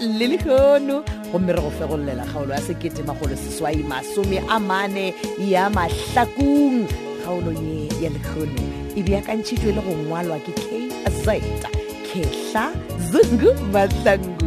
le lehono gomme re go fegololela kgaolo ya sekete magolo seswai masome a mane ya mahlakong kgaolo ye ya lehono e beakantšhitšwe le go ngwalwa ke kazeta kehla zungu mahlangu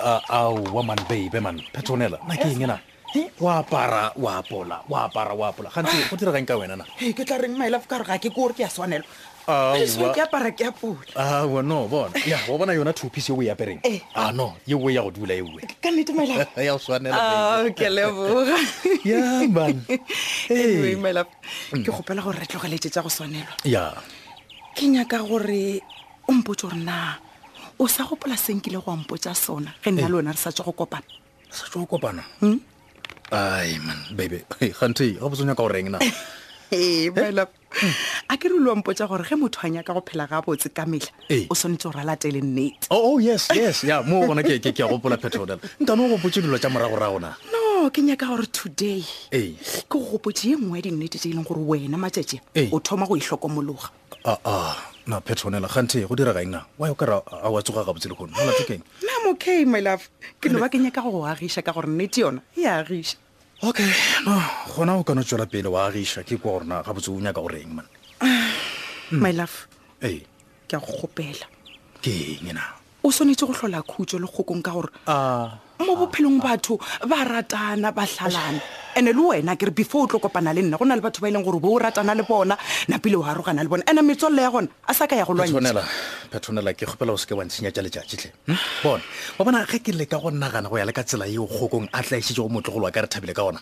aowa man babe man petronela na ke eng na wa apara wa apola wa apara wa apola gantse go diregang ka wena na Hey, ke tla reng my love ka gore ga ke kore ke a swanelwa I just want ke apara ke apole aowa no bona ya wa bona yona two piece yeo e apereng Eh. a no ye oe ya go dula eoe ka nnete my love ya go swanela Ah, ke leboga ya man anyway my love ke kgopela gore re tlogeletse tsa go swanelwa ya ke nyaka gore o mpotse gore na o sa gopola senkile go ampotsa sona ge nna le ona re sa tswa go kopana sa tswa go kopana hmm? ai man bebe gante ga botse o nyaka goreng na ee bela a ke re lo mpotsa gore ge motho a nyaka go phela ga botse ka mehla o tshwanetse gore a latele nnete o oh, oh, yes yes ya mo gona ke a gopola phethodela ntano o gopotse dilo tsa moragoragona no Oh, ke nyaka gore today ke go gopotse ye nngwe ya dinnete tse e leng gore wena matšatši o thoma go e hlokomologa a a na petronela gante go dira ga eng na wa yo kara a wa tsoga gabotse le kgono mola tokeng nam okay my love ke no ba ke nyaka go go agiša ka gore nnete yona e agiša okay no gona o ka no tswela pele wa agiša ke kwa gore na gabotse o nyaka gore eng man my love ee ke a go kgopela ke eng na o swanetše go hlola khutšo le kgokong ka gore ah. mo bophelong batho ba ratana ba hlalana ande le wena ke re before o tlo kopana le nna go na le batho ba e leng gore bo o ratana le bona napile o arogana le bona ande metswalle ya gona a sa ka ya go lwanela petronela ke kgopela o seke wantshenya tša letšatši tle hmm? bona wa bona ge ke leka go nagana go ya le ka tsela yeo kgokong a tlaešitse go motlogolo wa ka re thabile ka ona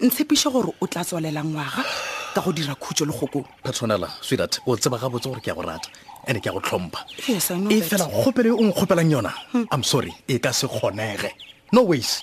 ntshepiše gore o tla tswalela ngwaga ka go dira khutso legokong patronela sweetheart o tseba gabotse gore ke ya go rata ande ke ya go tlhompha yes, I know e that. fela kgopelo e o nkgopelang yona i'm sorry e ka se kgonege no ways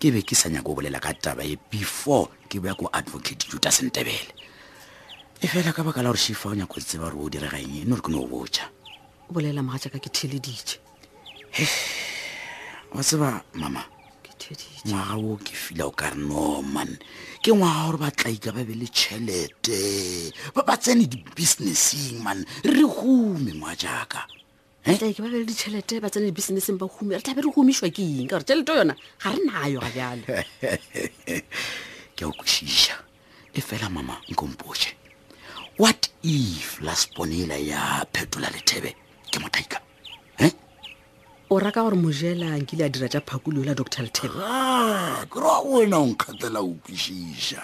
ke be ke sa nyako go bolela ka taba e before ke boya ko advocate juta sentebele e fela ka baka la gore shifa o nyako tseba gore o direga eng e no re ke ne o botja o bolela moga jaaka ke theleditše wa tseba mama ngwaga wo ke fila o ka re norman ke ngwaga gore batlaika ba be le tšhelete ba tsene di-businesseng man re hume ngwa jaaka re tlabe ke ba bele ditšhelete ba tsene dibusinesseng ba hume re tlabe re humišwa ke eng ka gore tšhelete yona ga re nayo ga bjale ke a o kwešiša e fela mama nkompoše what if lasponela ya phetola lethebe ke motaika eh? o raka gore mojela nkile a dira tša phakolo yola doctor lethebe Ah, ke ra wena o nkgatlela o kwešiša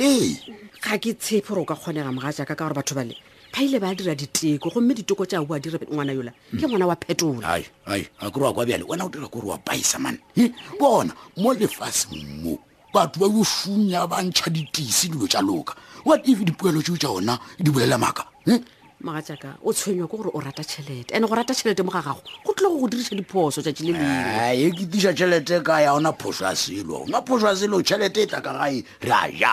ee ga ke tshepe gore o ka kgonega moga jaaka ka gore batho bale ba ile ba dira diteko gomme ditoko tša boa dire ngwana yola hmm. ke ngwana wa phetola ai ai a kore wa kwa bjale wena o dira kore wa baisa mane hmm? bona mo lefaseng mo batho ba yo sunya ba ntšha ditisi dilo tša loka what if dipoelo tseo tša ona di bolela maaka hmm? maga jaaka o tshwenywa ke gore o rata tšhelete ande go rata tšhelete mo ga gago go tlile go go diriša diphoso tšatši le lengwe e ke tiša tšhelete ka ya ona phoso ya selo ona phoso ya selo tšhelete e tla ka gae re a ja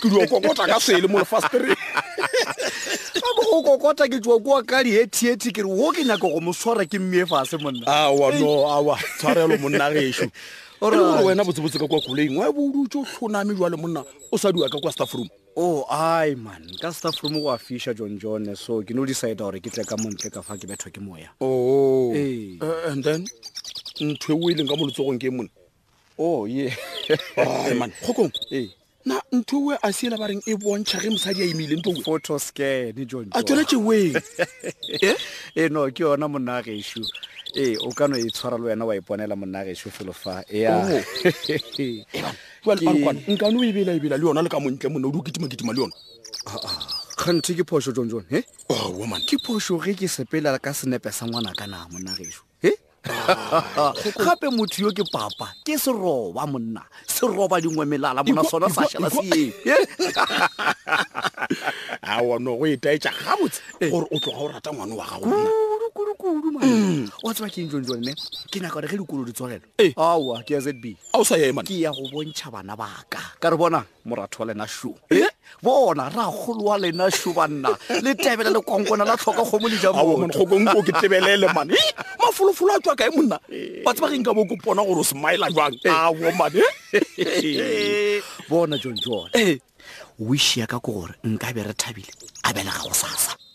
ke dio kokota ka sele mo lefastereng ka mo go kokota ke tswa kwa ka dihethihethi ke re wo ke nyaka go mo swara ke mmie fase monna awa no awa tshwarelo monna gešo gore wena botsebotse ka kwa koleng wa bo dutse o tlhoname jwale monna o sa dua ka kwa staff room o oh, ai man ka staff room go a fisha john john so ke no decide gore ke tle ka montle ka fa ke bethwa ke moya oo oh. eh. eh, and then ntho e o e leng ka mo letsogong ke mone oh ye oh, man kgokong ee na ntho we a seela ba reng e bontšha ge mosadi a imile nto photo scan e jon a tsone tšeweng eh? e no ke yona monna gešo ee o ka no e tshwara le wena wa iponela e monna gešo felo fa ea oh. nkane o ebela ebela le yona le ka montle monna o di o kitimakitima le yona ah, ah. kganthe ke phoso jon jon e eh? oh, ke phoso ge ke sepela ka senepe sa ngwana ka na monna gešo e gape motho yo ke papa ke seroba monna seroba dingwe melala mona sona sa šala seeng a wano go etaetša gabotse eh. gore o tloga o rata ngwane wa gago kudu ma mm. wa tseba keng jone jone ne ke nyaka gore ge dikolo di tswagelo eh. aowa ke ya zb a o sa ya emane ke ya go bontšha bana baka ka re bona moratho wa lena šo e eh? bona ra golo wa lena šo banna le tebele le konkona la tlhoka kgomo le jamonkgokonko ke tebelele mane eh? mafolofolo a tswa kae monna eh. ba tseba ge nka bo ko pona gore o smile jwang awo mane bona jon jon wish ya ka ko gore nka be re thabile a belega go sasa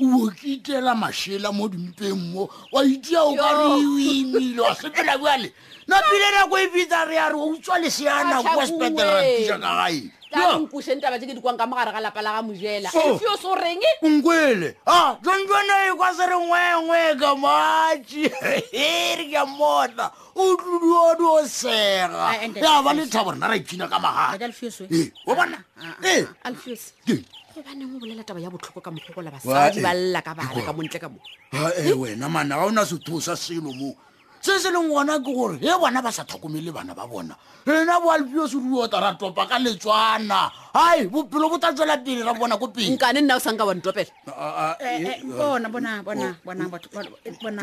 o kitela mašela mo dimpeng mo wa itia o ka re o imile wa sepela bjale na pele nako e bitsa re ya re wa utswa leseana kwa sepetela ra tisa ka gae nkušeng taba tse ke dikwang ka mogare ga lapa la ga mojela efio so reng nkwele a tsontsone e kwa se re ngwengwe ka matši re ke mota o tluduodi o sega Ah, and- ya ba le thabo rena ra ipshina ka magale Alfios, we. Ee, wa bona? Ah, ah, Ee. ah, Alfios. Ke- Ke ba neng o bolela taba ya botlhoko ka mokgwa gola Wa, basadi eh, ba lla ka bana ka montle ka mo Ha, ee, wena mana ga o na setho sa selo mo se se leng gona ke gore e bona ba sa tlhokomele bana ba bona rena boalpio seruota ra topa ka letswana hai bophelo bo tla tswela pele ra bona ko pele nkane nna o sanka wa ntopela Eh, eh, bona bona bona bona batho- bona- bona- bona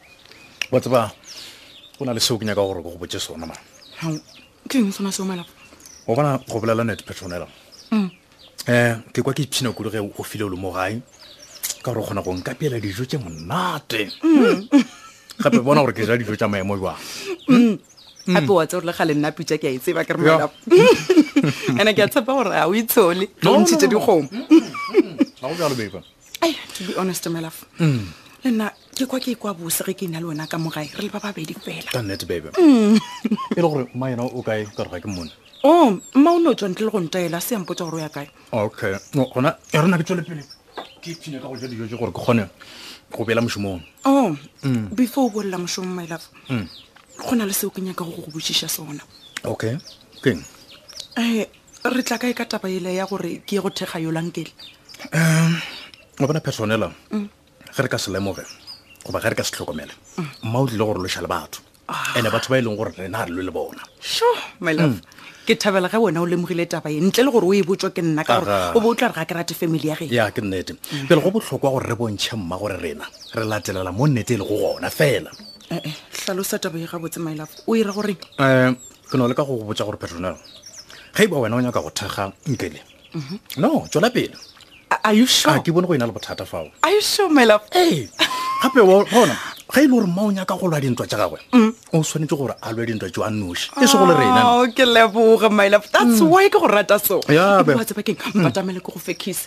wa tseba go na le seo ke nyaka gore go botse sona ma ke eng sona seo malapa o bona go bolela net petronela um ke kwa ke ipshina kudu ge o file o le mo gae ka gore o kgona go nka pela dijo tse monate gape bona gore ke ja dijo tsa maemo jwang mm. Mm. gape wa tse gore le ga le nna pitsa ke a e tseba ke re malapa ene ke a tshepa gore ga o itshole o ntshitse dikgomo ga go jalo beba Ai, to be honest my love Mm. le nna ke kwa ke kwa bose ge ke ina le wena ka mogae re le ba babedi fela ka nnete bebe Mm. e le gore mma yena o kae ka re ga ke mmone o mma o ne o tswa ntle le go ntaela se yampotsa gore o ya kae okay no gona e rena ke tswele pele ke ipshine ka go ja dijo tse gore ke kgone go beela mošomong o Mm. before o bolela mošomo my love Mm. go na le seo ke nyaka go go bošiša sona okay keng um re tla kae ka taba ele ya gore ke ye go thekga yolankele um wa bona phethonela mm. ge re ka se lemoge goba ge re ka se tlhokomele mm. mma o tlile gore loša le batho ah. and-e batho ba e leng gore rena re lo le bona sure my love mm. ke thabela ge wena o lemogile taba e ntle le gore o e botswa ke nna ka gore o bo o tla re ga ke rate family ya ge ya ke nnete pele go botlhokwa gore re bontšhe mma gore rena re latelela mo nnete e le go gona fela eh, eh, tlhalosa taba e gabotse my love o ira e gore um ke no le ka go go botsa gore petronel ge e ba wena o nyaka go thekga nkele mhm. no tswela pele a ah, ke bone go ena le bothata fao ee gape bona ga e le gore mma o nyaka go lwa dintwa tsa gagwe mm. o tshwanetse gore a lwe dintwa tso a noši e sego le renaoke ah, leboge mylaf that's mm. why ke go rata soatsebakeng mm. batamele ke go fe kiss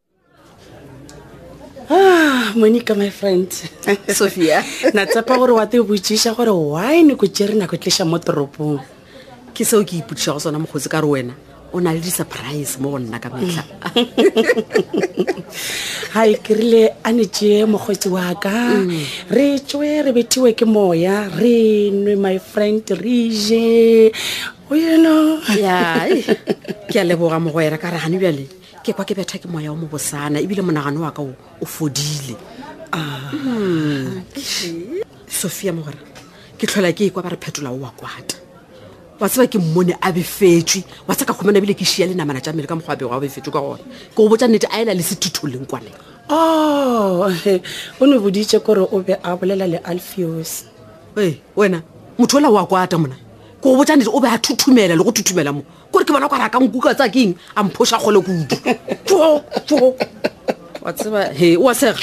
ah, monica my friend sophia na tsepa gore wa te botsiša gore why ne ko tsere nako tliša mo toropong ke seo ke ipotsiša go sona mokgotsi ka re wena o na le di-surprise mo go nna ka metlha ga e kerile a ne tšee mokgwetsi wa ka mm. re tswe re bethiwe ke moya re nwe my friend re je o yeno ke a leboga mogwera ka re gane bjale ke kwa ke betha ke moya o mobosana ebile monagano wa ka o o fodile Ah. sophia mogwera ke tlhola ke ekwa ba re phetola o wa kwata wa tseba ke mmone a befetswe wa tsaka kgomana ebile ke šia le namana tša mmele ka mokgwa a bego a befetswe ka gona ke o botsa nnete a ela le sethitholeng kwane Oh, o ne boditše kore o be a bolela le alfios ee wena motho ola wa kwata mona ke o botsa nnete o be a thuthumela le go thuthumela mo kore ke bona kware a ka nkuka tsa keng a mphoša kgole kudu too too wa tseba he o a sega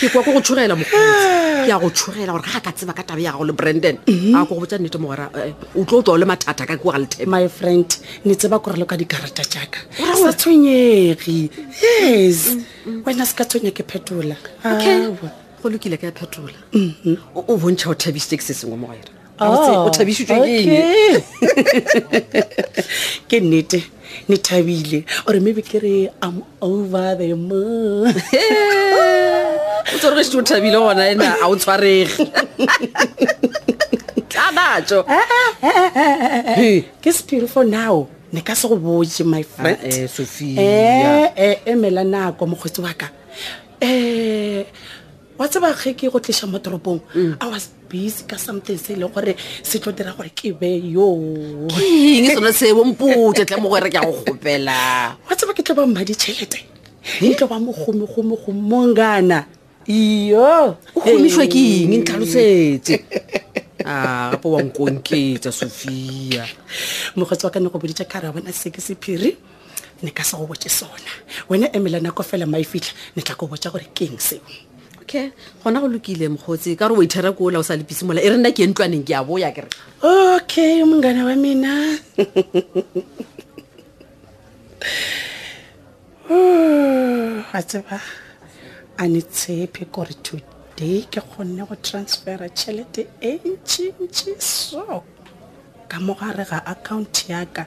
ke kwa ko go tshogela mokgotsi ke ya go tshogela gore ga ka tseba ka tabe ya gago le brandon a ko go botsa nnete mogwera eh, o tlo o tlo le mathata ka kua ga lethebe my friend ne tseba kore le ka dikarata jaaka sa tshwenyegi yes wena se ka tshwenya ke phetola okay Aowa. go lokile ka ya phetola o o bontšha o thabisitse ke se sengwe mogwera gabotse o thabišitšwe ke eng ke nnete ne thabile ore maybe ke re am over the moon o tsorogešitse o thabile gona ena ga o tshwarege tladatso ke sepiri for now ne ka se go botse my friend Ah, eh, Sophia. Eh, eh, emela nako mokgwetsi wa ka um wa tseba ge ke go tliša mo toropong mm. i was busy ka something se e leng gore se tlo dira gore ke be yoeng sone seo mpote tla mo gore ke ya go gopela wa tseba ke tlo ba mmadi tšhelete e tlo ba mogomegomegomongana iyo o gomišwa ke eng e ntlhalosetse a gape wa nkonketsa sophia mokgotsi wa ka ne go boditša ka re a bona se ke sephiri ne ka se go botse sona wena emela nako fela ma e fitlha ne tla ko botsa gore keng seo okay gona go lokile mokgotsi ka gore waitera ko ola o sa lepise mola e re nna ke entlwaneng ke a boya kere okay mongana wa mina a tseba a ne tshepe kore today ke kgonne go transfera tšhelete e ntšintši so ka mogare ga account yaka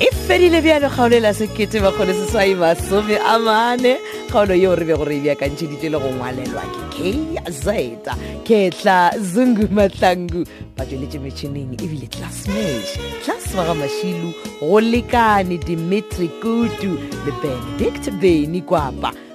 e fedile bjalo kgaolo e la sekete makgolo seswai masome a mane kgaolo yeo re be gore e bjakantšheditše le go ngwalelwa ke kz ketla zungu matlangu ba tsweletše metšhineng ebile classmage class wa ga mašilu go lekane dimitri kutu le benedict beny kwapa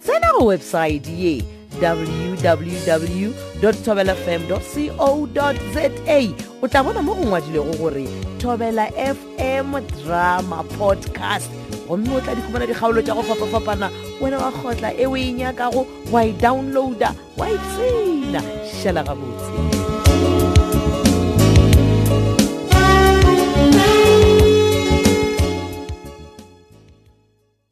tsena go websaete ye www tobelafm co za o tla bona mo go ngwadilego gore tobela fm drama podcast gomme o tla di fumana dikgaolo tša go fapafapana wena wa kgotla e o e nyakago wa e downloada wa e tsena šela gabotse